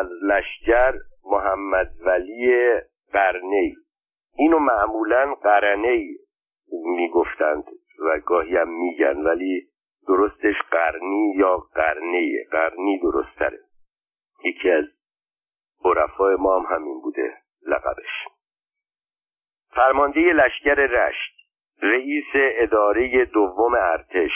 سرلشگر محمد ولی قرنی اینو معمولا قرنی می‌گفتند و گاهی هم میگن ولی درستش قرنی یا قرنیه قرنی درستره. یکی از عرفای ما هم همین بوده لقبش. فرمانده لشکر رشت رئیس اداره دوم ارتش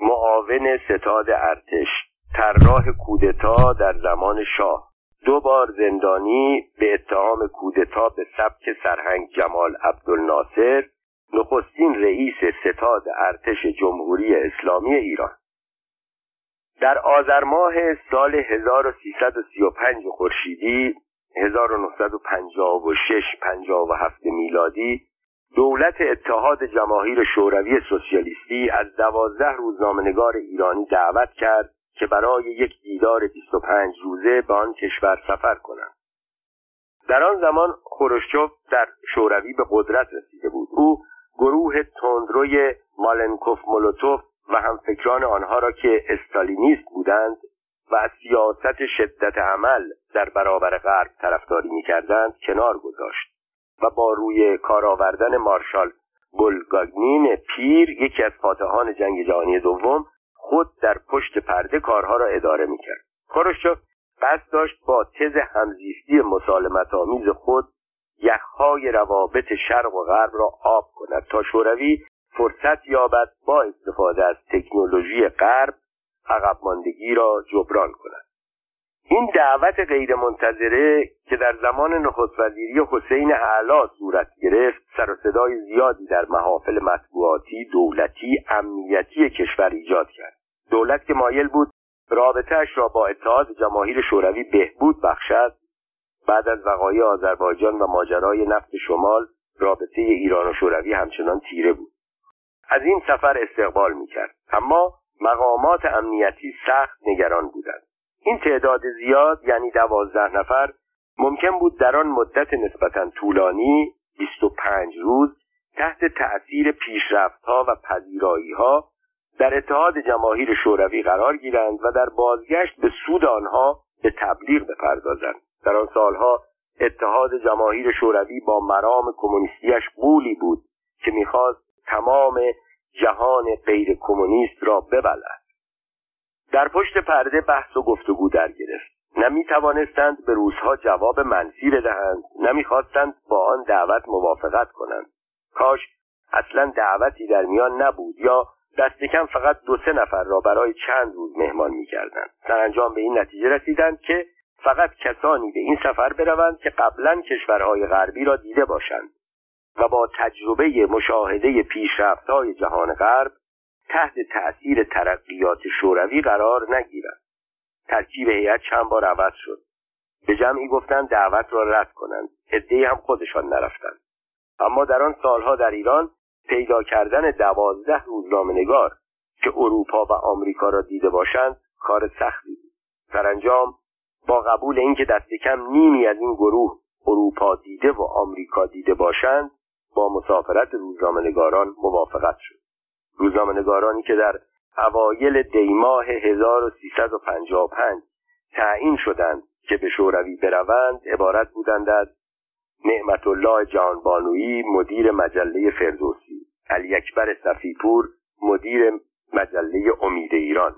معاون ستاد ارتش طراح کودتا در زمان شاه. دو بار زندانی به اتهام کودتا به سبک سرهنگ جمال عبدالناصر نخستین رئیس ستاد ارتش جمهوری اسلامی ایران. در آذر ماه سال 1335 خورشیدی 1956 57 میلادی دولت اتحاد جماهیر شوروی سوسیالیستی از دوازده روزنامهنگار ایرانی دعوت کرد که برای یک دیدار 25 روزه به آن کشور سفر کنند. در آن زمان خروشچوف در شوروی به قدرت رسیده بود. او گروه تندروی مالنکوف مولوتوف و همفکران آنها را که استالینیست بودند و از سیاست شدت عمل در برابر غرب طرفداری می‌کردند کنار گذاشت و با روی کار آوردن مارشال بولگاگنین پیر یکی از فاتحان جنگ جهانی دوم خود در پشت پرده کارها را اداره می‌کرد. خروشچوف قصد داشت با تز همزیستی مسالمت آمیز خود یخهای روابط شرق و غرب را آب کند تا شوروی فرصت یابد با استفاده از تکنولوژی غرب عقب ماندگی را جبران کند. این دعوت غیرمنتظره که در زمان نخست وزیری حسین اعلا صورت گرفت سر و صدای زیادی در محافل مطبوعاتی دولتی امنیتی کشور ایجاد کرد. دولت که مایل بود رابطهاش را با اتحاد جماهیر شوروی بهبود بخشد بعد از وقایع آذربایجان و ماجرای نفت شمال رابطه ایران و شوروی همچنان تیره بود. از این سفر استقبال می‌کرد. اما مقامات امنیتی سخت نگران بودند. این تعداد زیاد یعنی دوازده نفر ممکن بود در آن مدت نسبتا طولانی 25 روز تحت تأثیر پیشرفتها و پذیراییها در اتحاد جماهیر شوروی قرار گیرند و در بازگشت به سود آنها به تبلیغ بپردازند. در آن سالها اتحاد جماهیر شوروی با مرام کمونیستیش قولی بود که می‌خواست تمام جهان غیر کمونیست را ببلد. در پشت پرده بحث و گفتگو در گرفت. نه می توانستند به روزها جواب منفی بدهند نه می‌خواستند با آن دعوت موافقت کنند. کاش اصلا دعوتی در میان نبود یا دست کم فقط دو سه نفر را برای چند روز مهمان می‌کردند. سرانجام به این نتیجه رسیدند که فقط کسانی به این سفر بروند که قبلا کشورهای غربی را دیده باشند و با تجربه مشاهده پیشرفتهای جهان غرب تحت تأثیر ترقیات شوروی قرار نگیرند ترکیب هیئت چند بار عوض شد. به جمعی گفتند دعوت را رد کنند. عدهای هم خودشان نرفتند. اما در آن سالها در ایران پیدا کردن دوازده روزنامهنگار که اروپا و آمریکا را دیده باشند کار سختی بود. سرانجام با قبول اینکه دست کم نیمی از این گروه اروپا دیده و آمریکا دیده باشند با مسافرت روزنامهنگاران موافقت شد. روزنامهنگارانی که در اوایل دیماه 1355 تعیین شدند که به شوروی بروند عبارت بودند از نعمت الله جانبانویی مدیر مجله فردوسی علی اکبر صفیپور مدیر مجله امید ایران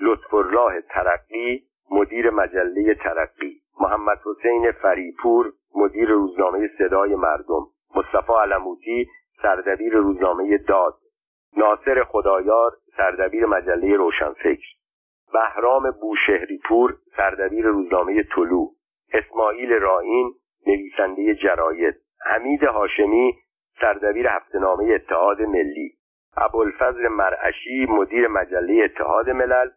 لطف الله ترقی مدیر مجله ترقی محمد حسین فریپور مدیر روزنامه صدای مردم مصطفی علموتی سردبیر روزنامه داد. ناصر خدایار سردبیر مجله روشنفکر. بهرام بوشهریپور سردبیر روزنامه طلوع. اسماعیل رائین نویسنده جراید. حمید هاشمی سردبیر هفتهنامه اتحاد ملی. ابوالفضل مرعشی مدیر مجله اتحاد ملل.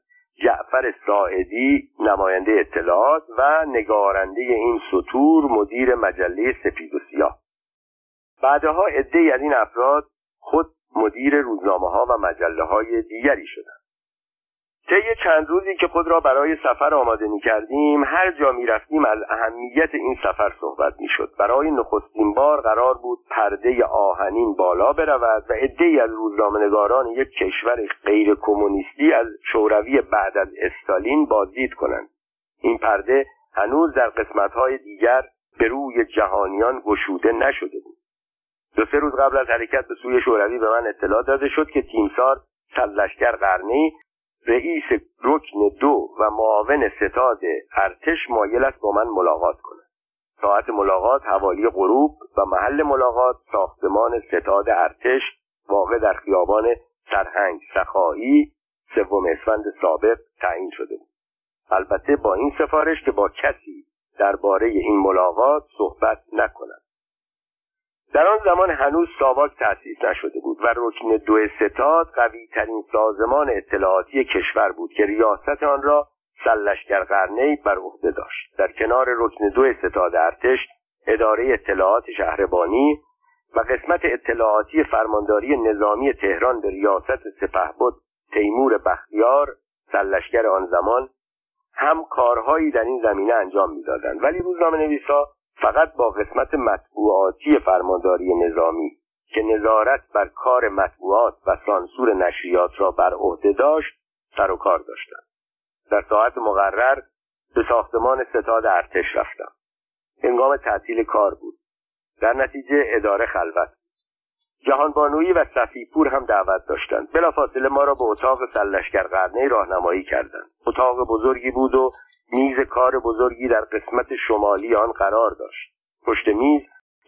جعفر ساعدی نماینده اطلاعات و نگارنده این سطور مدیر مجله سفید و سیاه. بعدها عدهای از این افراد خود مدیر روزنامه ها و مجله های دیگری شدند. طی چند روزی که خود را برای سفر آماده می کردیم هر جا می رفتیم از اهمیت این سفر صحبت می شد برای نخستین بار قرار بود پرده آهنین بالا برود و عدهای از روزنامهنگاران یک کشور غیر کمونیستی از شوروی بعد از استالین بازدید کنند. این پرده هنوز در قسمتهای دیگر به روی جهانیان گشوده نشده بود. دو سه روز قبل از حرکت به سوی شوروی به من اطلاع داده شد که تیمسار سرلشکر قرنی رئیس رکن دو و معاون ستاد ارتش مایل است با من ملاقات کند. ساعت ملاقات حوالی غروب و محل ملاقات ساختمان ستاد ارتش واقع در خیابان سرهنگ سخایی سوم اسفند سابق تعیین شده بود. البته با این سفارش که با کسی درباره این ملاقات صحبت نکنم در آن زمان هنوز ساواک تأسیس نشده بود و رکن دو ستاد قوی ترین سازمان اطلاعاتی کشور بود که ریاست آن را سلشگر قرنی بر عهده داشت. در کنار رکن دو ستاد ارتش اداره اطلاعات شهربانی و قسمت اطلاعاتی فرمانداری نظامی تهران به ریاست سپهبد تیمور بختیار سلشگر آن زمان هم کارهایی در این زمینه انجام می‌دادند. ولی روزنامه نویسا فقط با قسمت مطبوعاتی فرمانداری نظامی که نظارت بر کار مطبوعات و سانسور نشریات را بر عهده داشت سر و کار داشتند در ساعت مقرر به ساختمان ستاد ارتش رفتم. هنگام تعطیل کار بود. در نتیجه اداره خلوت جهانبانویی و صفیپور هم دعوت داشتند. بلافاصله ما را به اتاق سلشگر قرنه راهنمایی کردند. اتاق بزرگی بود و میز کار بزرگی در قسمت شمالی آن قرار داشت. پشت میز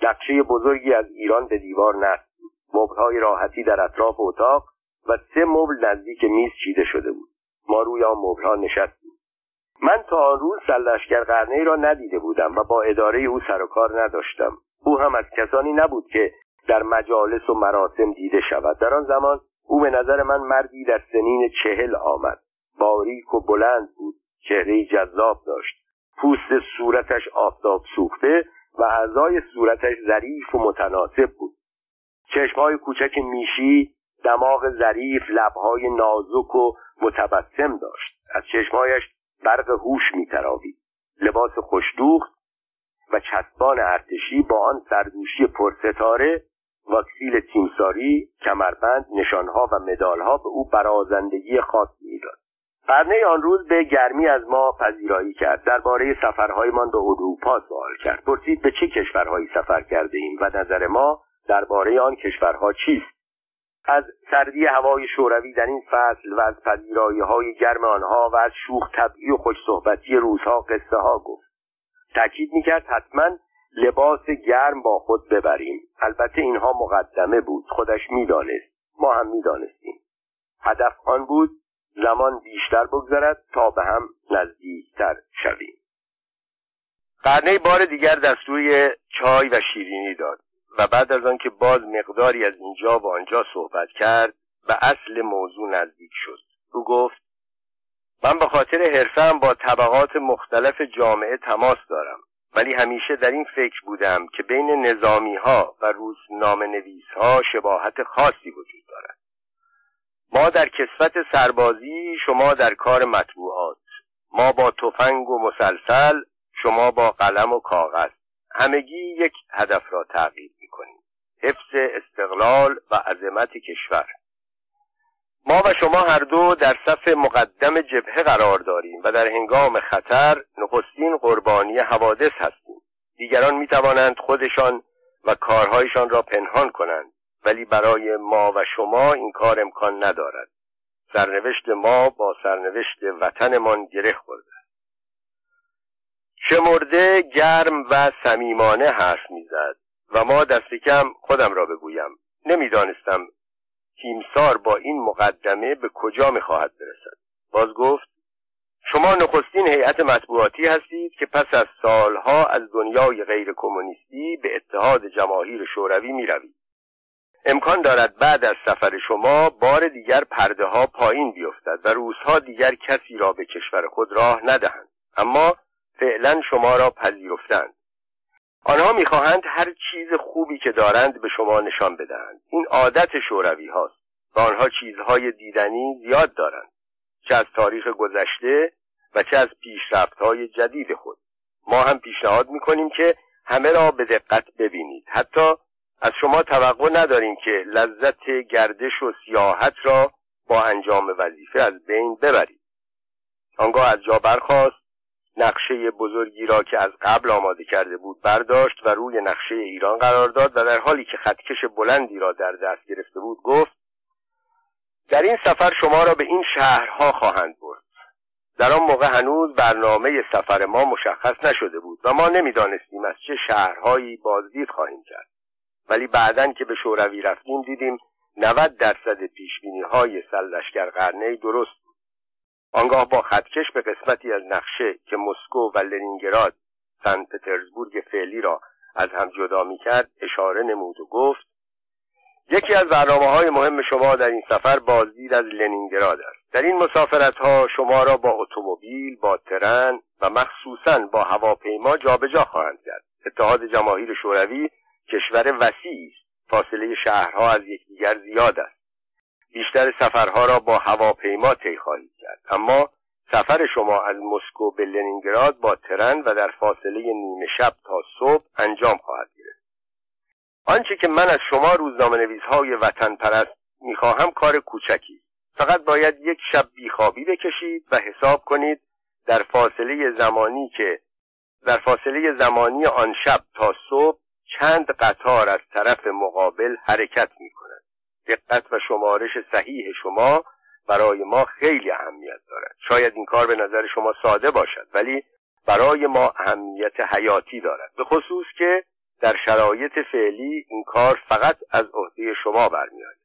نقشه بزرگی از ایران به دیوار نصب بود. مبلهای راحتی در اطراف اتاق و سه مبل نزدیک میز چیده شده بود. ما روی آن مبلها نشستیم. من تا آن روز سلشگر قرنه را ندیده بودم و با اداره او سر و کار نداشتم. او هم از کسانی نبود که در مجالس و مراسم دیده شود. در آن زمان او به نظر من مردی در سنین چهل آمد. باریک و بلند بود. چهره جذاب داشت. پوست صورتش آفتاب سوخته و اعضای صورتش ظریف و متناسب بود. چشمهای کوچک میشی دماغ ظریف لبهای نازک و متبسم داشت. از چشمهایش برق هوش میتراوید لباس خوشدوخت و چسبان ارتشی با آن سردوشی پرستاره واکسیل تیمساری کمربند نشانها و مدالها به او برازندگی خاصی می‌داد. قرنه آن روز به گرمی از ما پذیرایی کرد. درباره سفرهایمان به اروپا سوال کرد. پرسید به چه کشورهایی سفر کرده ایم و نظر ما درباره آن کشورها چیست؟ از سردی هوای شوروی در این فصل و از پذیرایی های گرم آنها و از شوخ طبعی و خوش صحبتی روزها قصه ها گفت. تأکید می‌کرد حتما لباس گرم با خود ببریم. البته اینها مقدمه بود. خودش می‌دانست. ما هم می‌دانستیم. هدف آن بود زمان بیشتر بگذرد تا به هم نزدیکتر شویم. قرنه بار دیگر دستوری چای و شیرینی داد و بعد از آنکه باز مقداری از اینجا و آنجا صحبت کرد به اصل موضوع نزدیک شد. او گفت من به خاطر حرفم با طبقات مختلف جامعه تماس دارم. ولی همیشه در این فکر بودم که بین نظامی ها و روزنامه نویس ها شباهت خاصی وجود دارد. ما در کسفت سربازی شما در کار مطبوعات. ما با تفنگ و مسلسل شما با قلم و کاغذ. همگی یک هدف را تغییر می‌کنیم. حفظ استقلال و عظمت کشور. ما و شما هر دو در صف مقدم جبهه قرار داریم و در هنگام خطر نخستین قربانی حوادث هستیم. دیگران می توانند خودشان و کارهایشان را پنهان کنند ولی برای ما و شما این کار امکان ندارد. سرنوشت ما با سرنوشت وطنمان گره خورده شمرده گرم و صمیمانه حرف می‌زد و ما دست کم خودم را بگویم. نمی‌دانستم تیمسار با این مقدمه به کجا می‌خواهد برسد؟ باز گفت شما نخستین هیئت مطبوعاتی هستید که پس از سالها از دنیای غیر کمونیستی به اتحاد جماهیر شوروی می روید. امکان دارد بعد از سفر شما بار دیگر پرده ها پایین بیفتد و روزها دیگر کسی را به کشور خود راه ندهند. اما فعلا شما را پذیرفتند. آنها می‌خواهند هر چیز خوبی که دارند به شما نشان بدهند. این عادت شوروی هاست و آنها چیزهای دیدنی زیاد دارند چه از تاریخ گذشته و چه از پیشرفت های جدید خود. ما هم پیشنهاد می‌کنیم که همه را به دقت ببینید. حتی از شما توقع نداریم که لذت گردش و سیاحت را با انجام وظیفه از بین ببرید. آنگاه از جا برخواست نقشه بزرگی را که از قبل آماده کرده بود برداشت و روی نقشه ایران قرار داد و در حالی که خطکش بلندی را در دست گرفته بود گفت در این سفر شما را به این شهرها خواهند برد. در آن موقع هنوز برنامه سفر ما مشخص نشده بود و ما نمی‌دانستیم از چه شهرهایی بازدید خواهیم کرد. ولی بعدا که به شوروی رفتیم دیدیم 90 درصد پیشبینی های سلشگر قرنه درست آنگاه با خطکش به قسمتی از نقشه که مسکو و لنینگراد سن پترزبورگ فعلی را از هم جدا می کرد اشاره نمود و گفت یکی از برنامه های مهم شما در این سفر بازدید از لنینگراد است. در این مسافرت ها شما را با اتومبیل با ترن و مخصوصا با هواپیما جابجا خواهند کرد. اتحاد جماهیر شوروی کشور وسیعی است. فاصله شهرها از یکدیگر زیاد است. بیشتر سفرها را با هواپیما طی خواهید اما سفر شما از مسکو به لنینگراد با ترن و در فاصله نیمه شب تا صبح انجام خواهد گرفت. آنچه که من از شما روزنامه نویسهای وطن پرست می‌خواهم کار کوچکی. فقط باید یک شب بیخوابی بکشید و حساب کنید در فاصله زمانی که در فاصله زمانی آن شب تا صبح چند قطار از طرف مقابل حرکت می کند دقت و شمارش صحیح شما برای ما خیلی اهمیت دارد شاید این کار به نظر شما ساده باشد ولی برای ما اهمیت حیاتی دارد. به خصوص که در شرایط فعلی این کار فقط از عهده شما برمیآید.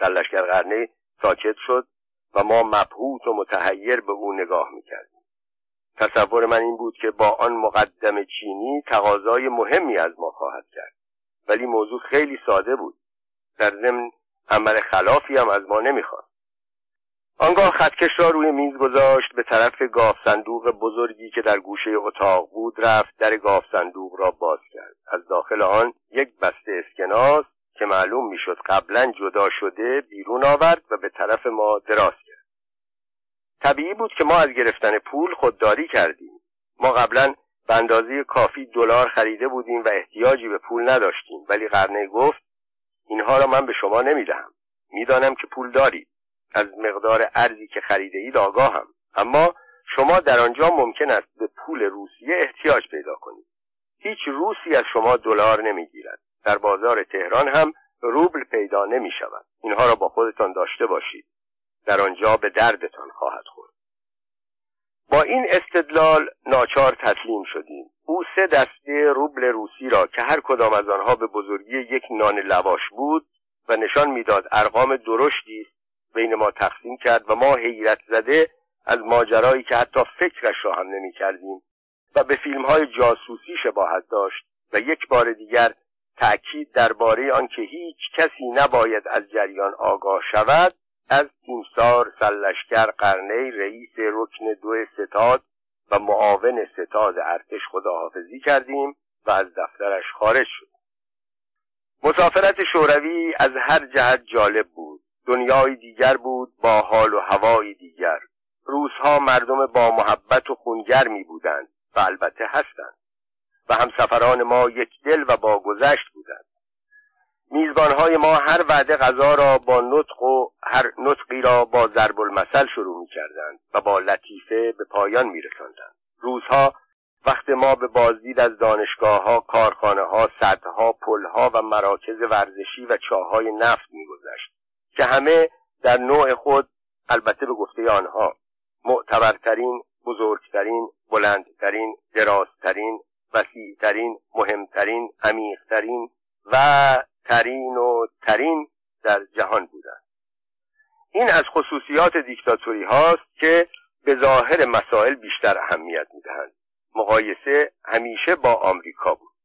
سلشگر قرنه ساکت شد و ما مبهوت و متحیر به او نگاه می‌کردیم. تصور من این بود که با آن مقدم چینی تقاضای مهمی از ما خواهد کرد. ولی موضوع خیلی ساده بود. در ضمن عمل خلافی هم از ما نمی‌خواد آنگاه خطکش را روی میز گذاشت به طرف گاف صندوق بزرگی که در گوشه اتاق بود رفت در گاف صندوق را باز کرد. از داخل آن یک بسته اسکناس که معلوم می‌شد قبلا جدا شده بیرون آورد و به طرف ما دراز کرد. طبیعی بود که ما از گرفتن پول خودداری کردیم. ما قبلا به اندازه کافی دلار خریده بودیم و احتیاجی به پول نداشتیم ولی قرنه گفت اینها را من به شما نمی‌دهم. می‌دانم که پول دارید. از مقدار ارزی که خریده اید آگاهم. اما شما در آنجا ممکن است به پول روسیه احتیاج پیدا کنید. هیچ روسی از شما دلار نمی‌گیرد. در بازار تهران هم روبل پیدا نمی شود اینها را با خودتان داشته باشید. در آنجا به دردتان خواهد خورد. با این استدلال ناچار تسلیم شدیم. او سه دسته روبل روسی را که هر کدام از آنها به بزرگی یک نان لواش بود و نشان می‌داد ارقام درشتی است بین ما تقسیم کرد و ما حیرت زده از ماجرایی که حتی فکرش را هم نمی کردیم و به فیلم های جاسوسی شباهت داشت و یک بار دیگر تأکید درباره آنکه هیچ کسی نباید از جریان آگاه شود از تیمسار سلشکر قرنه رئیس رکن دو ستاد و معاون ستاد ارتش خداحافظی کردیم و از دفترش خارج شد. مسافرت شوروی از هر جهت جالب بود. دنیای دیگر بود با حال و هوای دیگر. روزها مردم با محبت و خونگر می بودند و البته هستند. و همسفران ما یک دل و با گذشت بودند. میزبانهای ما هر وعده غذا را با نطق و هر نطقی را با ضرب المثل شروع می کردند و با لطیفه به پایان می رسندند. روزها وقت ما به بازدید از دانشگاه ها، کارخانه ها، صدها، پل ها و مراکز ورزشی و چاهای نفت میگذشت که همه در نوع خود البته به گفته آنها معتبرترین، بزرگترین، بلندترین، درازترین، وسیعترین، مهمترین، عمیقترین و ترین و ترین در جهان بودند. این از خصوصیات دیکتاتوری هاست که به ظاهر مسائل بیشتر اهمیت می‌دهند. مقایسه همیشه با آمریکا بود.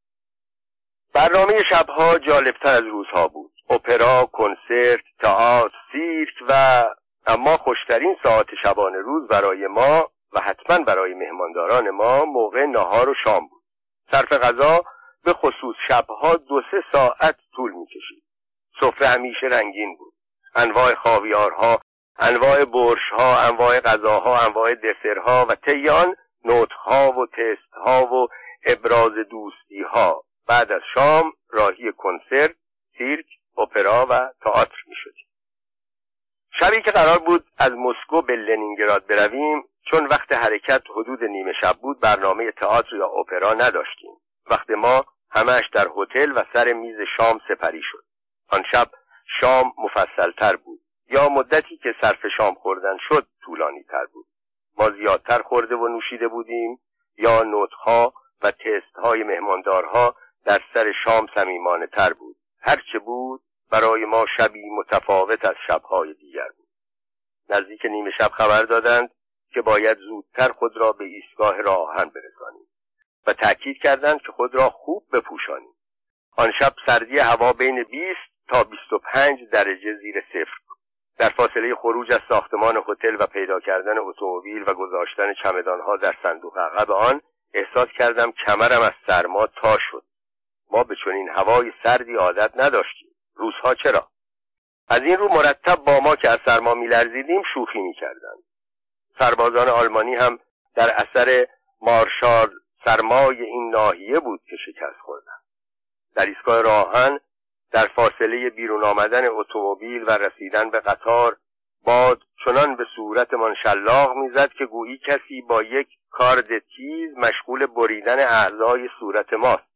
برنامه شبها جالبتر از روزها بود. اپرا کنسرت تئاتر سیرک و اما خوشترین ساعت شبانه روز برای ما و حتما برای مهمانداران ما موقع نهار و شام بود. صرف غذا به خصوص شبها دو سه ساعت طول می‌کشید. سفره همیشه رنگین بود. انواع خاویارها انواع برشها انواع غذاها انواع دسرها و تیان نوتها و تستها و ابراز دوستیها. بعد از شام راهی کنسرت سیرک اپرا و تئاتر می‌شدیم. شبی که قرار بود از مسکو به لنینگراد برویم چون وقت حرکت حدود نیمه شب بود برنامه تئاتر یا اپرا نداشتیم. وقت ما همش در هتل و سر میز شام سپری شد. آن شب شام مفصلتر بود. یا مدتی که صرف شام خوردن شد طولانی تر بود. ما زیادتر خورده و نوشیده بودیم یا نوتها و تستهای مهماندارها در سر شام سمیمانه تر بود. هرچه بود برای ما شبی متفاوت از شبهای دیگر بود. نزدیک نیمه شب خبر دادند که باید زودتر خود را به ایستگاه راهن برسانیم و تأکید کردند که خود را خوب بپوشانیم. آن شب سردی هوا بین 20 تا 25 درجه زیر صفر در فاصله خروج از ساختمان هتل و پیدا کردن اتومبیل و گذاشتن چمدانها در صندوق عقب آن احساس کردم کمرم از سرما تا شد. ما به چنین هوای سردی عادت نداشتیم. روزها چرا؟ از این رو مرتب با ما که از سرما میلرزیدیم شوخی می‌کردند سربازان آلمانی هم در اثر مارشال سرمای این ناحیه بود که شکست خوردن. در ایستگاه راهن در فاصله بیرون آمدن اتومبیل و رسیدن به قطار باد چنان به صورتمان شلاق می‌زد که گویی کسی با یک کارد تیز مشغول بریدن اعضای صورت ماست.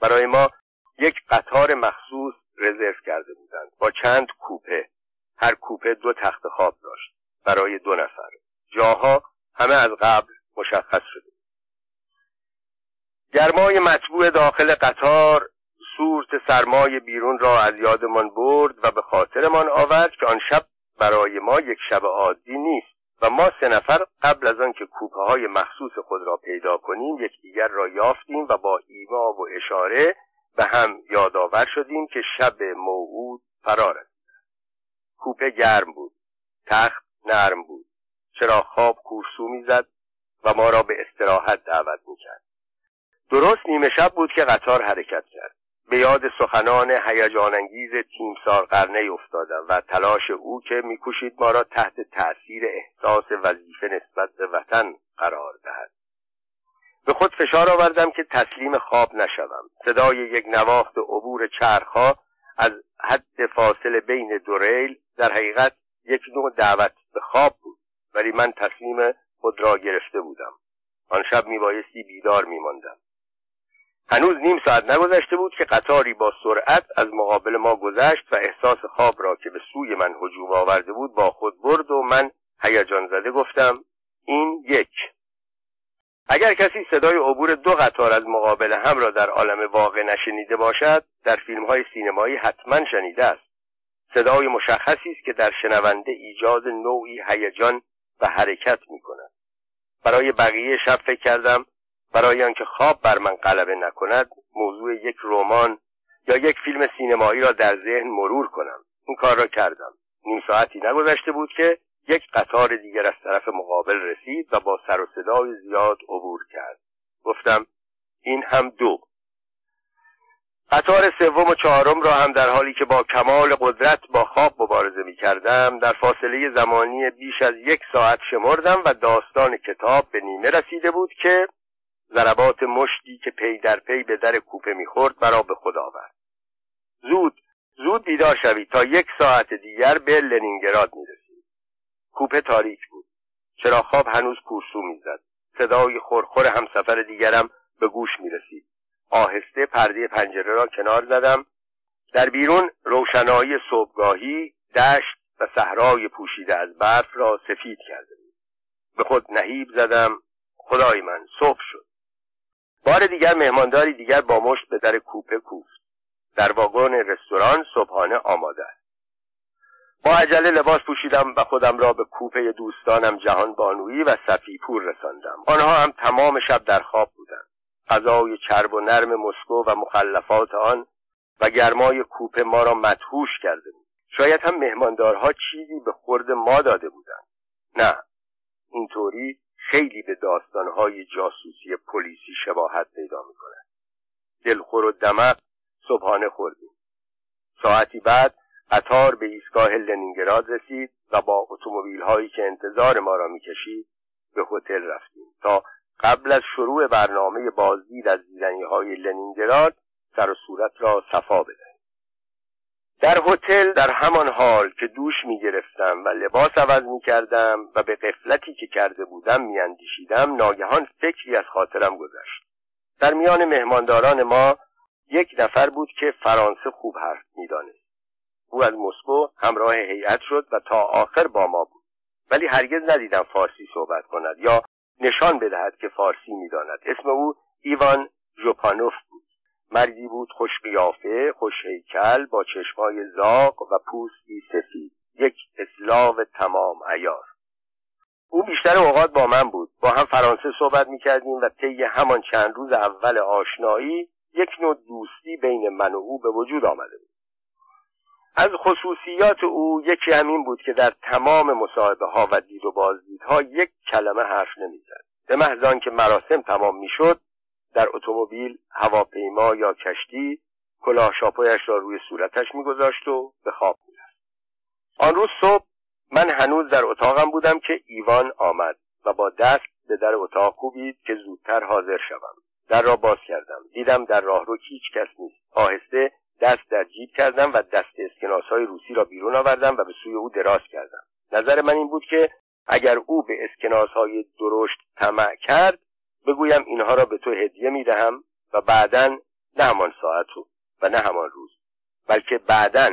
برای ما یک قطار مخصوص رزرو کرده بودند. با چند کوپه. هر کوپه دو تخت خواب داشت. برای دو نفر. جاها همه از قبل مشخص شده گرمای مطبوع داخل قطار سورت سرمای بیرون را از یادمان برد و به خاطرمان آورد که آن شب برای ما یک شب عادی نیست. و ما سه نفر قبل از آن که کوپه های مخصوص خود را پیدا کنیم یکدیگر را یافتیم و با ایما و اشاره به هم یادآور شدیم که شب موعود فرا رسید کوپه گرم بود تخت نرم بود چرا خواب کورسو می‌زد و ما را به استراحت دعوت می‌کرد. درست نیمه شب بود که قطار حرکت کرد. به یاد سخنان هیجان انگیز تیمسار قرنه افتادم و تلاش او که میکوشید ما را تحت تأثیر احساس وظیفه نسبت به وطن قرار دهد. به خود فشار آوردم که تسلیم خواب نشوم. صدای یک نواخت عبور چرخها از حد فاصله بین دو ریل در حقیقت یک نوع دعوت به خواب بود ولی من تصمیم خود را گرفته بودم. آن شب میبایستی بیدار میماندم. هنوز نیم ساعت نگذشته بود که قطاری با سرعت از مقابل ما گذشت و احساس خواب را که به سوی من هجوم آورده بود با خود برد و من هیجان زده گفتم این یک. اگر کسی صدای عبور دو قطار از مقابل هم را در عالم واقع نشنیده باشد در فیلم های سینمایی حتما شنیده است. صدای مشخصی است که در شنونده ایجاد نوعی هیجان و حرکت می کند برای بقیه شب فکر کردم برای آنکه خواب بر من غلبه نکند موضوع یک رمان یا یک فیلم سینمایی را در ذهن مرور کنم. این کار را کردم. نیم ساعتی نگذشته بود که یک قطار دیگر از طرف مقابل رسید و با سر و صدای زیاد عبور کرد. گفتم این هم دو. قطار سوم و چهارم را هم در حالی که با کمال قدرت با خواب مبارزه می کردم در فاصله زمانی بیش از یک ساعت شمردم و داستان کتاب به نیمه رسیده بود که ضربات مشتی که پی در پی به در کوپه می‌خورد مرا به خود آورد. زود زود بیدار شوید تا یک ساعت دیگر به لنینگراد می‌رسید کوپه تاریک بود. چرا خواب هنوز کورسو می‌زد. صدای خورخور همسفر دیگرم به گوش می‌رسید. آهسته پرده پنجره را کنار زدم. در بیرون روشنایی صبحگاهی دشت و صحرای پوشیده از برف را سفید کرده بود. به خود نهیب زدم. خدای من صبح شد. بار دیگر مهمانداری دیگر با مشت به در کوپه کوفت. در واگن رستوران صبحانه آماده است. با عجله لباس پوشیدم و خودم را به کوپه دوستانم جهان بانویی و صفی پور رساندم. آنها هم تمام شب در خواب بودند. غذای چرب و نرم مسکو و مخلفات آن و گرمای کوپه ما را مدهوش کرده بود. شاید هم مهماندارها چیزی به خورد ما داده بودند. نه اینطوری خیلی به داستانهای جاسوسی پلیسی شباهت پیدا می‌کند. دلخور و دمق صبحانه خوردیم. ساعتی بعد قطار به ایستگاه لنینگراد رسید و با اتومبیل هایی که انتظار ما را می‌کشید به هتل رفتیم تا قبل از شروع برنامه بازدید از دیدنی های لنینگراد سر و صورت را صفا بدهیم. در هتل در همان حال که دوش می گرفتم و لباس عوض می کردم و به قفلتی که کرده بودم می اندیشیدم ناگهان فکری از خاطرم گذشت. در میان مهمانداران ما یک نفر بود که فرانسه خوب حرف می‌دانست. او از مسکو همراه هیئت شد و تا آخر با ما بود. ولی هرگز ندیدم فارسی صحبت کند یا نشان بدهد که فارسی می‌داند. اسم او ایوان ژوپانوف بود. مردی بود خوش قیافه خوش هیکل با چشمای زاغ و پوستی سفید. یک اسلاو تمام ایار او بیشتر اوقات با من بود. با هم فرانسه صحبت می‌کردیم و طی همان چند روز اول آشنایی یک نوع دوستی بین من و او به وجود آمده بود. از خصوصیات او یکی همین بود که در تمام مصاحبه ها و دید و بازدیدها یک کلمه حرف نمی‌زد. به محض که مراسم تمام می‌شد در اتومبیل هواپیما یا کشتی کلاه شاپویش را روی صورتش میگذاشت و به خواب می‌رفت. آن روز صبح من هنوز در اتاقم بودم که ایوان آمد و با دست به در اتاق کوبید که زودتر حاضر شوم. در را باز کردم. دیدم در راهرو هیچ کس نیست. آهسته دست در جیب کردم و دست اسکناس های روسی را بیرون آوردم و به سوی او دراز کردم. نظر من این بود که اگر او به اسکناس های درشت طمع کرد بگویم اینها را به تو هدیه می دهم و بعدا نه همان ساعت و نه همان روز بلکه بعدا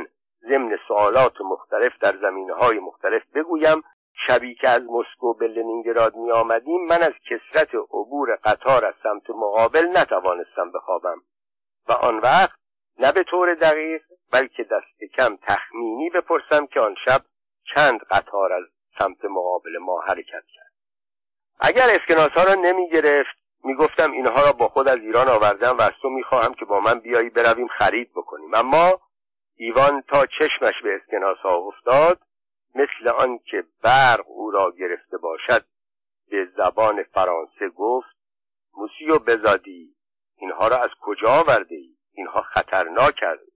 ضمن سوالات مختلف در زمینه های مختلف بگویم شبی که از مسکو به لنینگراد می آمدیم من از کسرت عبور قطار از سمت مقابل نتوانستم بخوابم. و آن وقت نه به طور دقیق بلکه دست کم تخمینی بپرسم که آن شب چند قطار از سمت مقابل ما حرکت کرد. اگر اسکناس ها را نمی گرفت می گفتم اینها را با خود از ایران آوردم و از تو می خواهم که با من بیایی برویم خرید بکنیم. اما ایوان تا چشمش به اسکناس ها افتاد مثل آن که برق او را گرفته باشد به زبان فرانسه گفت موسیو بزادی اینها را از کجا آورده ای؟ اینها خطرناک است.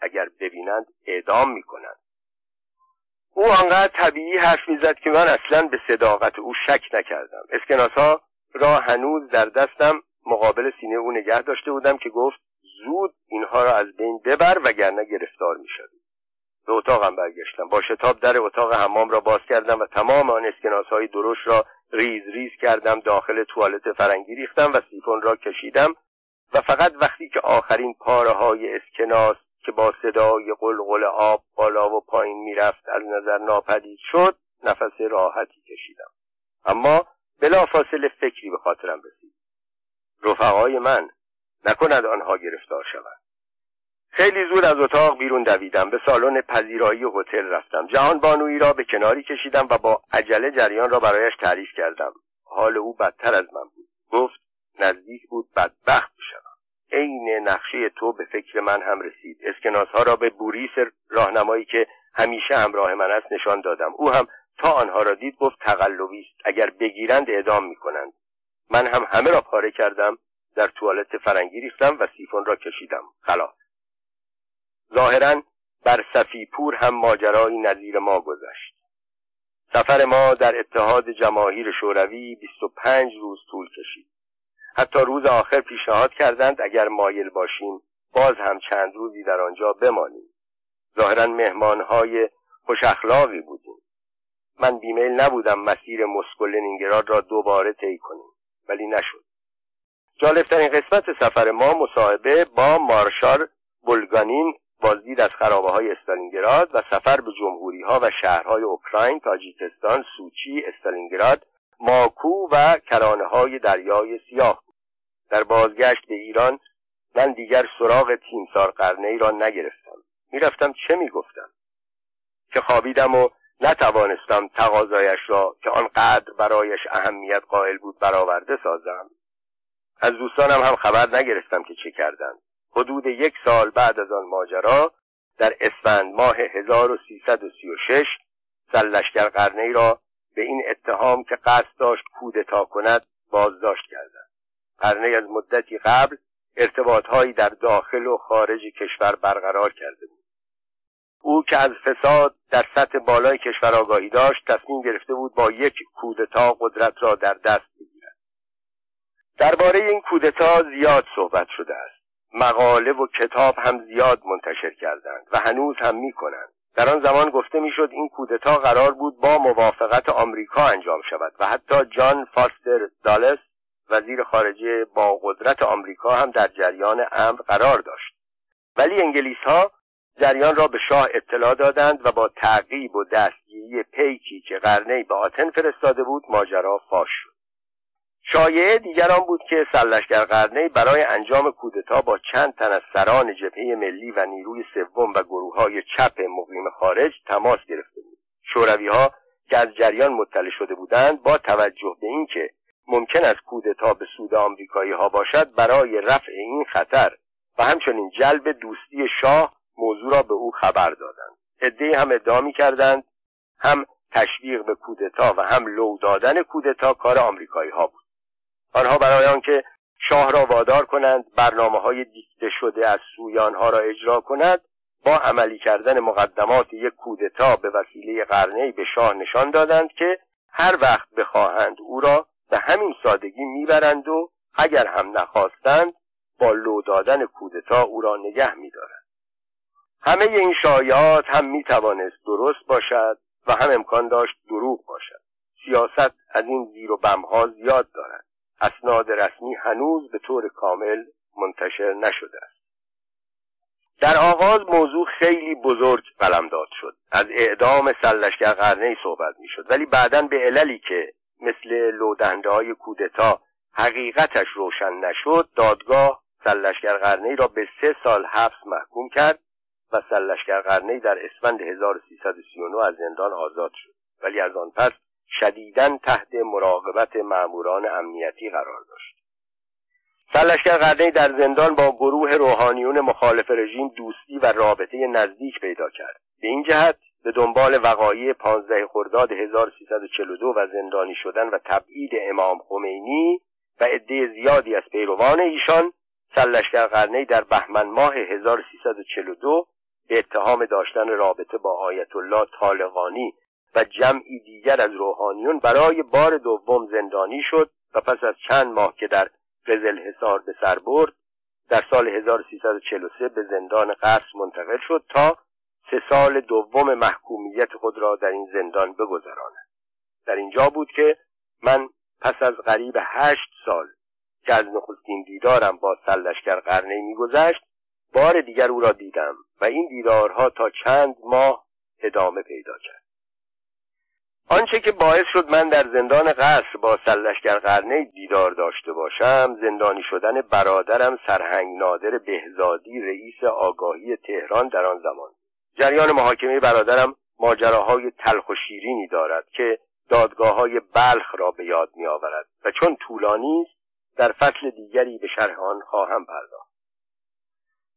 اگر ببینند اعدام می‌کنند. او آنقدر طبیعی حرف می‌زد که من اصلا به صداقت او شک نکردم. اسکناس ها را هنوز در دستم مقابل سینه او نگه داشته بودم که گفت زود اینها را از بین ببر وگرنه گرفتار می‌شد به اتاقم برگشتم. با شتاب در اتاق حمام را باز کردم و تمام آن اسکناس های را ریز ریز کردم. داخل توالت فرنگی ریختم و سیفون را کشیدم و فقط وقتی که آخرین پاره های اسکناس که با صدای قلقل آب بالا و پایین می‌رفت از نظر ناپدید شد نفس راحتی کشیدم. اما بلافاصله فکری به خاطرم رسید. رفقای من نکند آنها گرفتار شوند. خیلی زود از اتاق بیرون دویدم به سالن پذیرایی هتل رفتم. جهان بانویی را به کناری کشیدم و با عجله جریان را برایش تعریف کردم. حال او بدتر از من بود. گفت نزدیک بود بدبخت بشوم عین نقشه تو به فکر من هم رسید. اسکناس ها را به بوریس راهنمایی که همیشه همراه من است نشان دادم. او هم تا آنها را دید گفت تقلبی است. اگر بگیرند اعدام می‌کنند. من هم همه را پاره کردم در توالت فرنگی ریختم و سیفون را کشیدم. خلاص. ظاهرا بر پور هم ماجرایی نظیر ما گذشت. سفر ما در اتحاد جماهیر شوروی 25 روز طول کشید. حتی روز آخر پیشنهاد کردند اگر مایل باشیم باز هم چند روزی در آنجا بمانیم. ظاهرا مهمانهای خوش اخلاقی بودیم. من بیمیل نبودم مسیر مسکو لنینگراد را دوباره طی کنیم ولی نشد. جالبترین قسمت سفر ما مصاحبه با مارشال بولگانین بازدید از خرابه های استالینگراد و سفر به جمهوری ها و شهرهای اوکراین، تاجیکستان، سوچی، استالینگراد، ماکو و کرانه های دریای سیاه. در بازگشت به ایران من دیگر سراغ تیمسار قرنه ای را نگرفتم. می‌رفتم چه می‌گفتم؟ که خوابیدم و نتوانستم تقاضایش را که آنقدر برایش اهمیت قائل بود برآورده سازم. از دوستانم هم خبر نگرفتم که چه کردند. حدود یک سال بعد از آن ماجرا در اسفند ماه 1336 سلشگر قرنه ای را به این اتهام که قصد داشت کودتا کند بازداشت کردند قرنه از مدتی قبل ارتباطهایی در داخل و خارج کشور برقرار کرده بود. او که از فساد در سطح بالای کشور آگاهی داشت تصمیم گرفته بود با یک کودتا قدرت را در دست بگیرد. درباره این کودتا زیاد صحبت شده است. مقاله و کتاب هم زیاد منتشر کردند و هنوز هم می‌کنند. در آن زمان گفته می‌شد این کودتا قرار بود با موافقت آمریکا انجام شود و حتی جان فاستر دالس وزیر خارجه با قدرت آمریکا هم در جریان امر قرار داشت. ولی انگلیس ها جریان را به شاه اطلاع دادند و با تعقیب و دستگیری پیکی که قرنی به آتن فرستاده بود ماجرا فاش شد. شایعه دیگر آن بود که سرلشکر قرنی برای انجام کودتا با چند تن از سران جبهه ملی و نیروی سوم و گروه های چپ مقیم خارج تماس گرفته بود. شوروی ها که از جریان مطلع شده بودند با توجه به اینکه ممکن است کودتا به سود آمریکایی ها باشد برای رفع این خطر و همچنین جلب دوستی شاه موضوع را به او خبر دادند. عدهای هم ادعا کردند هم تشویق به کودتا و هم لو دادن کودتا کار آمریکایی ها بود. آنها برای آنکه شاه را وادار کنند برنامه های دیکته شده از سوی آنها را اجرا کند با عملی کردن مقدمات یک کودتا به وسیله قرنه به شاه نشان دادند که هر وقت بخواهند او را به همین سادگی می‌برند و اگر هم نخواستند با لو دادن کودتا او را نگه میدارند. همه این شایعات هم می‌توانست درست باشد و هم امکان داشت دروغ باشد. سیاست از این زیر و بمها زیاد دارد. اسناد رسمی هنوز به طور کامل منتشر نشده است. در آغاز موضوع خیلی بزرگ قلمداد شد. از اعدام سلشگر قرنه صحبت می‌شد. ولی بعدا به عللی که مثل لودنده های کودتا. حقیقتش روشن نشد. دادگاه سلشگر قرنه را به سه سال حبس محکوم کرد و سلشگر قرنه در اسفند 1339 از زندان آزاد شد. ولی از آن پس شدیدن تحت مراقبت ماموران امنیتی قرار داشت. سرلشکر قرنی در زندان با گروه روحانیون مخالف رژیم دوستی و رابطه نزدیک پیدا کرد. به این جهت به دنبال وقایع 15 خرداد 1342 و زندانی شدن و تبعید امام خمینی و عده زیادی از پیروان ایشان سرلشکر قرنی در بهمن ماه 1342 به اتهام داشتن رابطه با آیت الله طالقانی و جمعی دیگر از روحانیون برای بار دوم زندانی شد و پس از چند ماه که در قزل حصار به سر برد در سال 1343 به زندان قصر منتقل شد تا سه سال دوم محکومیت خود را در این زندان بگذراند. در اینجا بود که من پس از قریب هشت سال که از نخستین دیدارم با سلشکر قرنه میگذشت بار دیگر او را دیدم و این دیدارها تا چند ماه ادامه پیدا کرد. آنچه که باعث شد من در زندان قصر با سلشگر قرنه دیدار داشته باشم زندانی شدن برادرم سرهنگ نادر بهزادی رئیس آگاهی تهران در آن زمان. جریان محاکمه برادرم ماجراهای تلخ و شیرینی دارد که دادگاه های بلخ را به یاد می آورد و چون طولانی است در فصل دیگری به شرح آن خواهم پرداخت.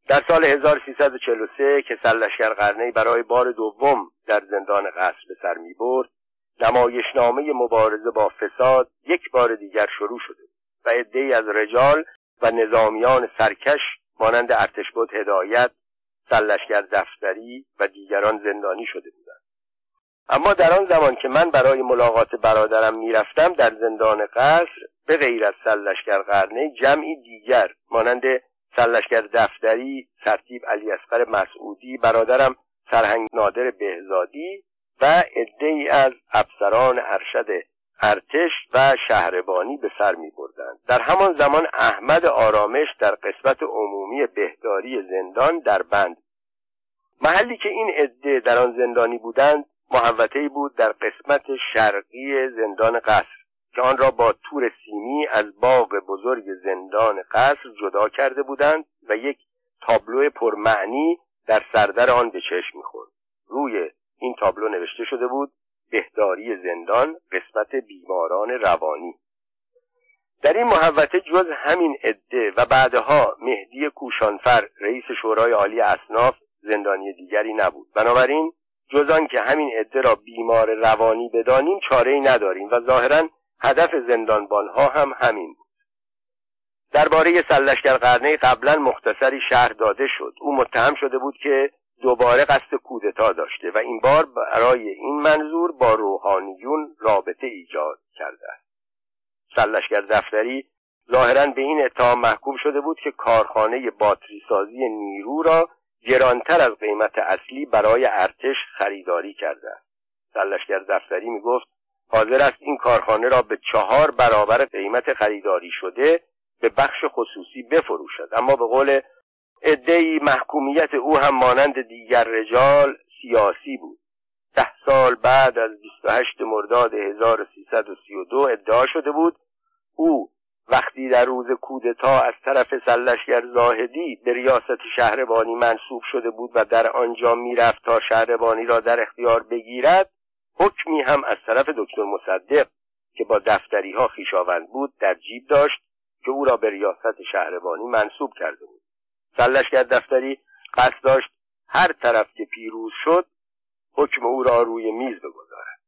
در سال 1343 که سلشگر قرنه برای بار دوم در زندان قصر به سر می برد نمایشنامه مبارزه با فساد یک بار دیگر شروع شده و عدهای از رجال و نظامیان سرکش مانند ارتشبد هدایت سلشگر دفتری و دیگران زندانی شده بودند. اما در آن زمان که من برای ملاقات برادرم می‌رفتم در زندان قصر به غیر از سلشگر قرنه جمعی دیگر مانند سلشگر دفتری سرتیب علی اصغر مسعودی برادرم سرهنگ نادر بهزادی و عدهای از افسران ارشد ارتش و شهربانی به سر می بردند. در همان زمان احمد آرامش در قسمت عمومی بهداری زندان در بند محلی که این عده در آن زندانی بودند محوطه بود در قسمت شرقی زندان قصر که آن را با تور سیمی از باغ بزرگ زندان قصر جدا کرده بودند و یک تابلو پرمعنی در سردر آن به چشم می‌خورد روی این تابلو نوشته شده بود بهداری زندان قسمت بیماران روانی. در این محوطه جز همین عده و بعدها مهدی کوشانفر رئیس شورای عالی اصناف زندانی دیگری نبود. بنابراین جز آن که همین عده را بیمار روانی بدانیم چاره ای نداریم و ظاهرا هدف زندانبانها هم همین بود. درباره سلشگر قرنه قبلا مختصری شهر داده شد. او متهم شده بود که دوباره قصد کودتا داشته و این بار برای این منظور با روحانیون رابطه ایجاد کرده است. سلشگر دفتری ظاهرا به این اتهام محکوم شده بود که کارخانه باتری سازی نیرو را گرانتر از قیمت اصلی برای ارتش خریداری کرده است. سلشگر دفتری می‌گفت حاضر است این کارخانه را به چهار برابر قیمت خریداری شده به بخش خصوصی بفروشد. اما به قول عدهای محکومیت او هم مانند دیگر رجال سیاسی بود. ده سال بعد از 28 مرداد 1332 ادعا شده بود او وقتی در روز کودتا از طرف سلشگر زاهدی به ریاست شهربانی منصوب شده بود و در آنجا می‌رفت تا شهربانی را در اختیار بگیرد حکمی هم از طرف دکتر مصدق که با دفتری ها خیشاوند بود در جیب داشت که او را به ریاست شهربانی منصوب کرده بود. سلشگر دفتری قصد داشت هر طرف که پیروز شد حکم او را روی میز بگذارد.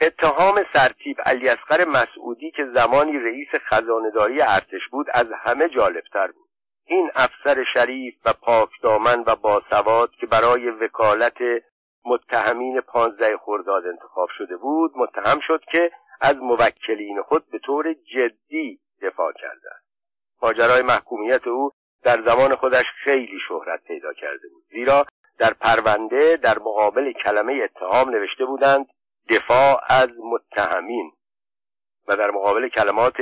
اتهام سرتیب علی اصغر مسعودی که زمانی رئیس خزانداری ارتش بود از همه جالبتر بود. این افسر شریف و پاکدامن و باسواد که برای وکالت متهمین پانزده خرداد انتخاب شده بود متهم شد که از موکلین خود به طور جدی دفاع کرده است ماجرای محکومیت او در زمان خودش خیلی شهرت پیدا کرده بود. زیرا در پرونده در مقابل کلمه اتهام نوشته بودند دفاع از متهمین. و در مقابل کلمات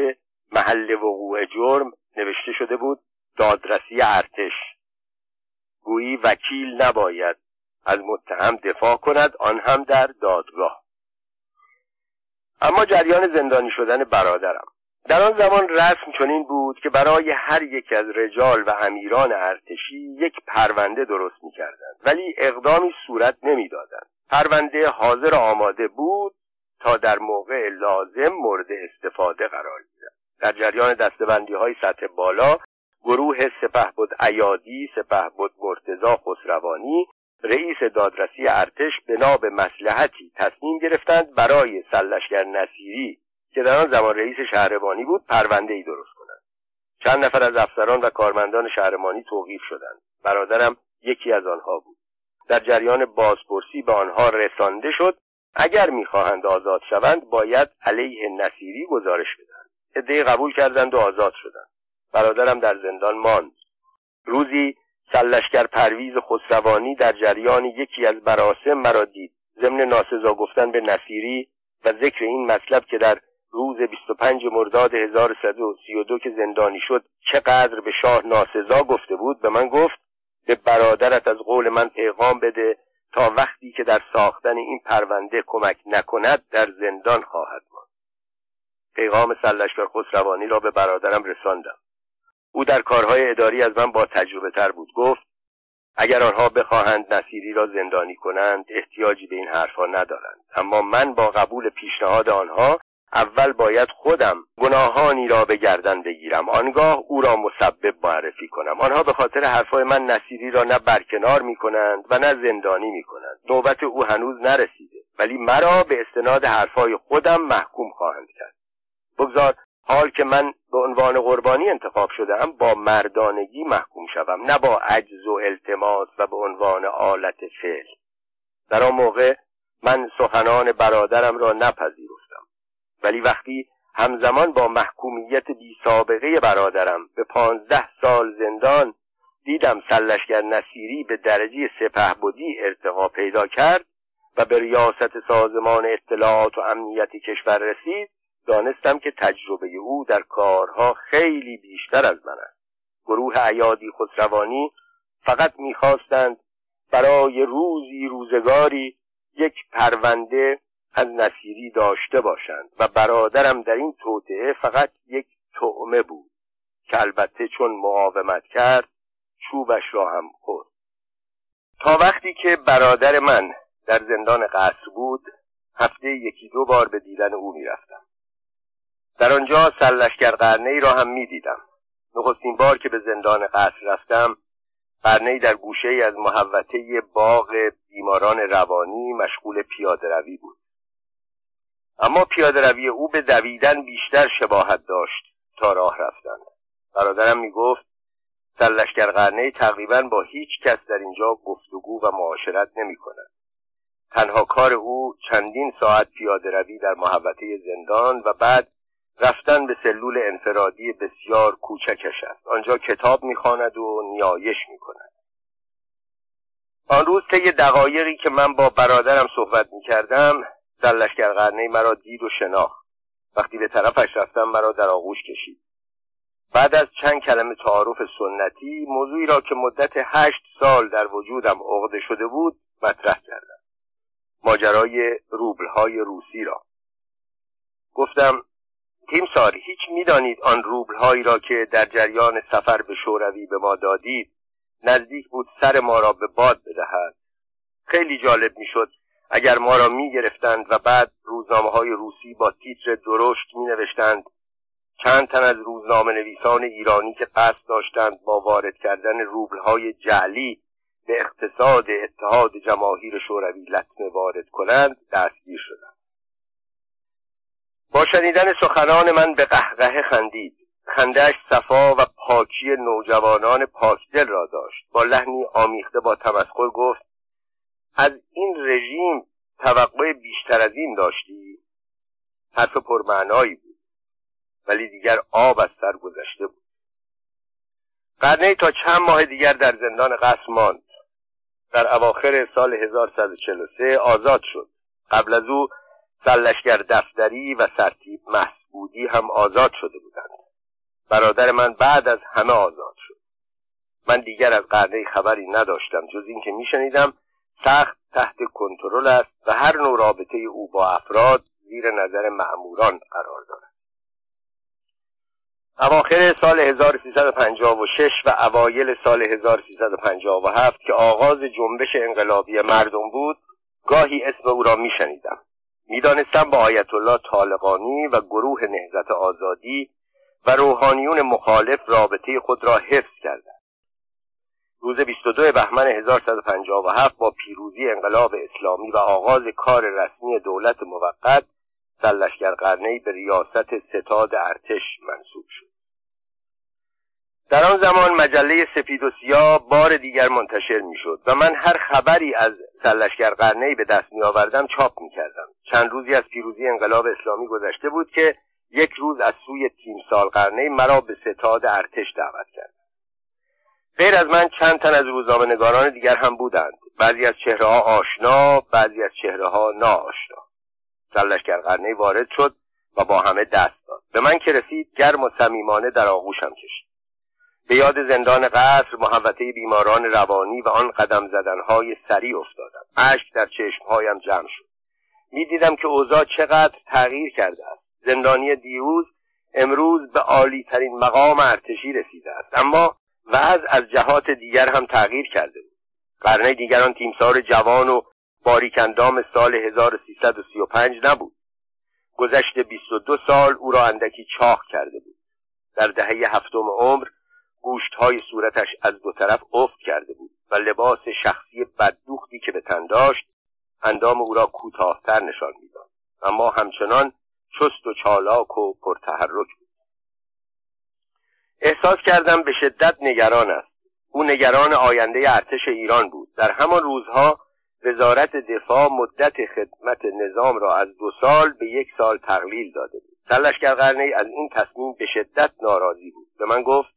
محل وقوع جرم نوشته شده بود دادرسی ارتش. گویی وکیل نباید از متهم دفاع کند آن هم در دادگاه. اما جریان زندانی شدن برادرم. در آن زمان رسم چنین بود که برای هر یک از رجال و امیران ارتشی یک پرونده درست می‌کردند ولی اقدامی صورت نمی‌دادند. پرونده حاضر آماده بود تا در موقع لازم مورد استفاده قرار گیرد. در جریان دستبندی های سطح بالا گروه سپه بود ایادی سپه بود مرتزا خسروانی رئیس دادرسی ارتش بنا به مسلحتی تصمیم گرفتند برای سلشگر نصیری که در آن زمان رئیس شهربانی بود پرونده ای درست کنند. چند نفر از افسران و کارمندان شهربانی توقیف شدند. برادرم یکی از آنها بود. در جریان بازپرسی به آنها رسانده شد اگر می‌خواهند آزاد شوند باید علیه نصیری گزارش بدهند. عدهای قبول کردند و آزاد شدند. برادرم در زندان ماند. روزی سلشگر پرویز خسروانی در جریان یکی از براسم مرا دید. ضمن ناسزا گفتن به نصیری و ذکر این مطلب که در روز 25 مرداد 1132 که زندانی شد چقدر به شاه ناسزا گفته بود؟ به من گفت به برادرت از قول من پیغام بده تا وقتی که در ساختن این پرونده کمک نکند در زندان خواهد ماند. پیغام سلشگر خسروانی را به برادرم رساندم. او در کارهای اداری از من با تجربه تر بود. گفت اگر آنها بخواهند نصیری را زندانی کنند احتیاجی به این حرفها ندارند. اما من با قبول پیشنهاد آنها اول باید خودم گناهانی را به گردن بگیرم. آنگاه او را مسبب معرفی کنم. آنها به خاطر حرفهای من نصیری را نه برکنار می کنند و نه زندانی می کنند نوبت او هنوز نرسیده ولی مرا به استناد حرفهای خودم محکوم خواهند کرد. بگذار حال که من به عنوان قربانی انتخاب شدم با مردانگی محکوم شوم نه با عجز و التماس و به عنوان آلت فعل. در آن موقع من سخنان برادرم را نپذیرفتم. ولی وقتی همزمان با محکومیت بی سابقه برادرم به پانزده سال زندان دیدم سلشگر نصیری به درجه سپه بودی ارتقا پیدا کرد و به ریاست سازمان اطلاعات و امنیت کشور رسید دانستم که تجربه او در کارها خیلی بیشتر از من است. گروه عیادی خسروانی فقط می‌خواستند برای روزی روزگاری یک پرونده از نصیری داشته باشند و برادرم در این توطعه فقط یک تعمه بود که البته چون مقاومت کرد چوبش را هم خورد. تا وقتی که برادر من در زندان قصر بود هفته یکی دو بار به دیدن او می‌رفتم. در آنجا سرلشگر قرنه را هم می دیدم نخستین بار که به زندان قصر رفتم قرنه در گوشه ای از محوطه باغ بیماران روانی مشغول پیاده روی بود. اما پیاده روی او به دویدن بیشتر شباهت داشت تا راه رفتن. برادرم می گفت سرلشگر قرنه تقریبا با هیچ کس در اینجا گفتگو و معاشرت نمی کند. تنها کار او چندین ساعت پیاده روی در محوطه زندان و بعد رفتن به سلول انفرادی بسیار کوچکش است. آنجا کتاب می‌خواند و نیایش می‌کند. آن روز طی دقایقی که من با برادرم صحبت می‌کردم سرلشکر قرنه مرا دید و شناخت. وقتی به طرفش رفتم مرا در آغوش کشید. بعد از چند کلمه تعارف سنتی موضوعی را که مدت هشت سال در وجودم عقده شده بود مطرح کردم. ماجرای روبلهای روسی را. گفتم تیمسار هیچ می‌دانید آن روبلهایی را که در جریان سفر به شوروی به ما دادید نزدیک بود سر ما را به باد بدهد. خیلی جالب می‌شد اگر ما را می‌گرفتند و بعد روزنامه های روسی با تیتر درشت می نوشتند چند تن از روزنامه نویسان ایرانی که قصد داشتند با وارد کردن روبلهای جعلی به اقتصاد اتحاد جماهیر شوروی لطمه وارد کنند دستگیر شدند. با شنیدن سخنان من به قهقه خندید. خندهاش صفا و پاکی نوجوانان پاکدل را داشت. با لحنی آمیخته با تمسخر گفت از این رژیم توقع بیشتر از این داشتی؟ حرف پرمعنایی بود ولی دیگر آب از سر گذشته بود. قرنه تا چند ماه دیگر در زندان قصر ماند. در اواخر سال 1143 آزاد شد. قبل از او سلشگر دفتری و سرتیب محسودی هم آزاد شده بودند. برادر من بعد از همه آزاد شد. من دیگر از قرنه خبری نداشتم جز اینکه میشنیدم سخت تحت کنترل است و هر نوع رابطه او با افراد زیر نظر معموران قرار دارد. اواخر سال 1356 و اوایل سال 1357 که آغاز جنبش انقلابی مردم بود گاهی اسم او را میشنیدم. می‌دانستم با آیت الله طالقانی و گروه نهزت آزادی و روحانیون مخالف رابطه خود را حفظ کردند روز 22 بهمن 1157 با پیروزی انقلاب اسلامی و آغاز کار رسمی دولت موقت سلشگر قرنی به ریاست ستاد ارتش منصوب شد در آن زمان مجله سپید و سیاه بار دیگر منتشر می‌شد و من هر خبری از سلشگر قرنی به دست می آوردم چاپ می کردم. چند روزی از پیروزی انقلاب اسلامی گذشته بود که یک روز از سوی تیم سال قرنی مرا به ستاد ارتش دعوت کرد غیر از من چند تن از روزنامه نگاران دیگر هم بودند. بعضی از چهره ها آشنا بعضی از چهره ها ناآشنا. سلشگر قرنی وارد شد و با همه دست داد. به من که رسید گرم و صمیمانه در آغوشم کشید. به یاد زندان قصر محوطه بیماران روانی و آن قدم زدنهای سریع افتادم. اشک در چشمهایم جمع شد. می‌دیدم که اوضاع چقدر تغییر کرده است. زندانی دیروز امروز به عالی ترین مقام ارتشی رسیده است. اما وضع از جهات دیگر هم تغییر کرده بود. قرنه دیگران تیمسار جوان و باریکندام سال 1335 نبود. گذشت 22 سال او را اندکی چاق کرده بود. در دهه هفتم عمر گوشتهای صورتش از دو طرف افت کرده بود و لباس شخصی بددوختی که به تن داشت اندام او را کوتاهتر نشان می‌داد. اما همچنان چست و چالاک و پرتحرک بود. احساس کردم به شدت نگران است. او نگران آینده ارتش ایران بود. در همان روزها وزارت دفاع مدت خدمت نظام را از دو سال به یک سال تقلیل داده بود. سرلشکر قرنی از این تصمیم به شدت ناراضی بود. به من گفت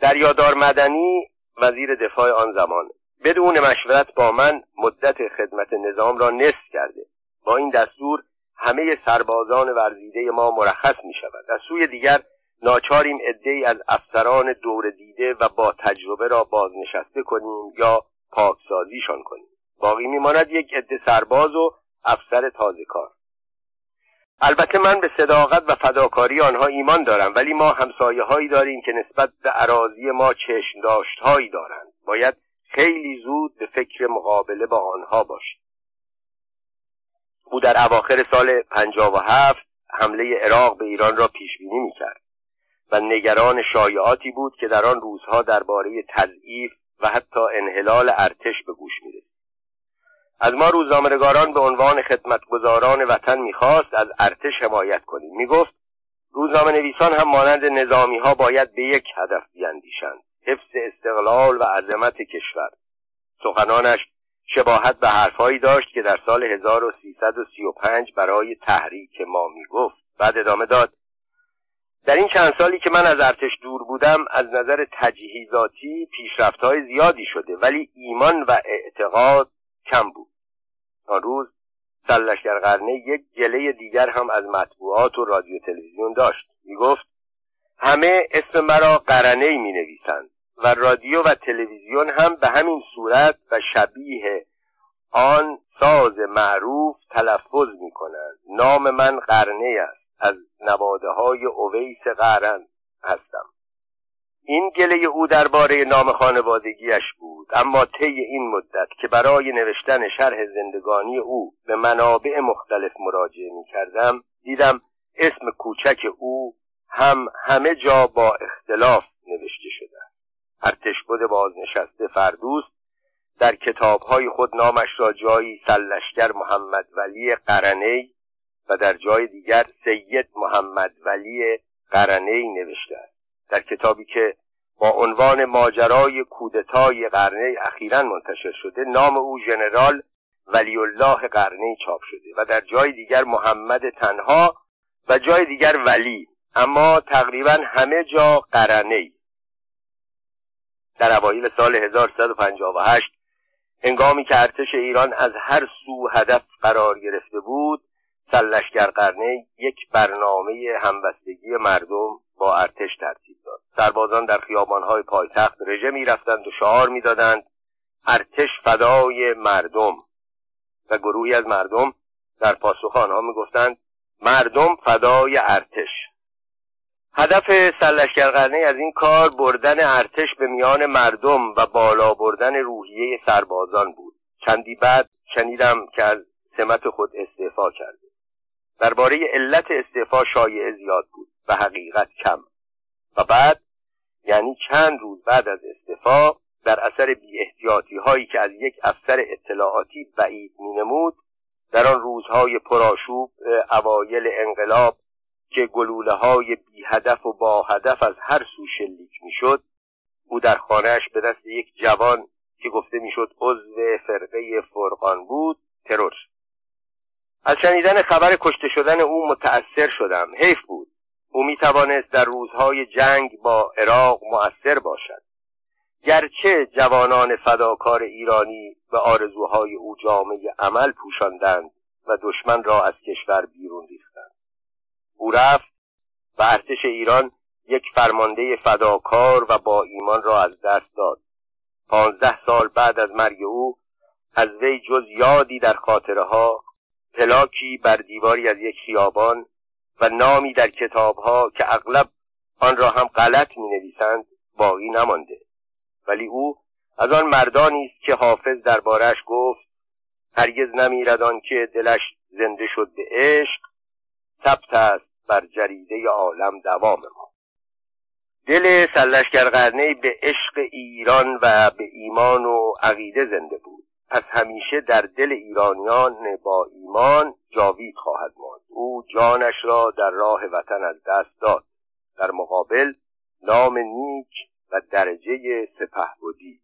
دریادار مدنی وزیر دفاع آن زمان بدون مشورت با من مدت خدمت نظام را نصف کرده. با این دستور همه سربازان ورزیده ما مرخص می شود از سوی دیگر ناچاریم ای از افسران دور دیده و با تجربه را بازنشسته کنیم یا پاکسازیشان کنیم. باقی میماند یک عده سرباز و افسر تازه کار. البته من به صداقت و فداکاری آنها ایمان دارم ولی ما همسایه هایی داریم که نسبت به عراضی ما چشم داشت هایی دارند. باید خیلی زود به فکر مقابله با آنها باشیم. او در اواخر سال هفت حمله عراق به ایران را پیش بینی می‌کرد. و نگران شایعاتی بود که در آن روزها درباره تضعیف و حتی انحلال ارتش به گوش می‌رسید. از ما روزنامهنگاران به عنوان خدمتگزاران وطن می‌خواست از ارتش حمایت کنیم. می‌گفت روزنامه نویسان هم مانند نظامی ها باید به یک هدف بیاندیشند حفظ استقلال و عظمت کشور. سخنانش شباهت به حرفهایی داشت که در سال 1335 برای تحریک ما می‌گفت. بعد ادامه داد در این چند سالی که من از ارتش دور بودم از نظر تجهیزاتی پیشرفتهای زیادی شده ولی ایمان و اعتقاد کم بود. آن روز سرلشکر قرنه یک گله دیگر هم از مطبوعات و رادیو تلویزیون داشت. می‌گفت همه اسم مرا قرنه می نویسند و رادیو و تلویزیون هم به همین صورت و شبیه آن ساز معروف تلفظ می کنند نام من قرنه است. از نواده های اویس قرن هستم. این گله او درباره نام خانوادگیش بود اما طی این مدت که برای نوشتن شرح زندگانی او به منابع مختلف مراجعه می کردم دیدم اسم کوچک او هم همه جا با اختلاف نوشته شده. ارتشبد بازنشسته فردوست در کتابهای خود نامش را جایی سلشگر محمد ولی قرنی و در جای دیگر سید محمد ولی قرنی نوشته است. در کتابی که با عنوان ماجرای کودتای قرنه اخیرا منتشر شده نام او ژنرال ولی الله قرنه چاپ شده و در جای دیگر محمد تنها و جای دیگر ولی اما تقریبا همه جا قرنه در اوایل سال 1358 هنگامی که ارتش ایران از هر سو هدف قرار گرفته بود سلشگر قرنه یک برنامه همبستگی مردم با ارتش ترتیب داد. سربازان در خیابانهای پایتخت رژه می‌رفتند و شعار می‌دادند ارتش فدای مردم. و گروهی از مردم در پاسخ آنها می‌گفتند مردم فدای ارتش. هدف سلشگرقرنه از این کار بردن ارتش به میان مردم و بالا بردن روحیه سربازان بود. چندی بعد شنیدم که از سمت خود استعفا کرده. درباره علت استعفا شایعه زیاد بود و حقیقت کم. و بعد یعنی چند روز بعد از استعفا در اثر بی احتیاطی هایی که از یک افسر اطلاعاتی بعید می نمود در آن روزهای پراشوب اوایل انقلاب که گلوله های بی هدف و با هدف از هر سو شلیک می شد او در خانهش به دست یک جوان که گفته می‌شد عضو فرقه فرقان بود ترور از شنیدن خبر کشته شدن او متأثر شدم. حیف بود. او می توانست در روزهای جنگ با عراق مؤثر باشد. گرچه جوانان فداکار ایرانی به آرزوهای او جامعه عمل پوشاندند و دشمن را از کشور بیرون ریختند. او رفت و ارتش ایران یک فرمانده فداکار و با ایمان را از دست داد. پانزده سال بعد از مرگ او از وی جز یادی در خاطره ها پلاکی بر دیواری از یک خیابان و نامی در کتابها که اغلب آن را هم غلط می نویسند باقی نمانده. ولی او از آن مردانی است که حافظ دربارش گفت هرگز نمیرد آن که دلش زنده شد به عشق ثبت است بر جریده عالم دوام ما. دل سلشگر قرنه به عشق ایران و به ایمان و عقیده زنده بود. پس همیشه در دل ایرانیان با ایمان جاوید خواهد ماند. او جانش را در راه وطن از دست داد. در مقابل نام نیک و درجه سپهبدی.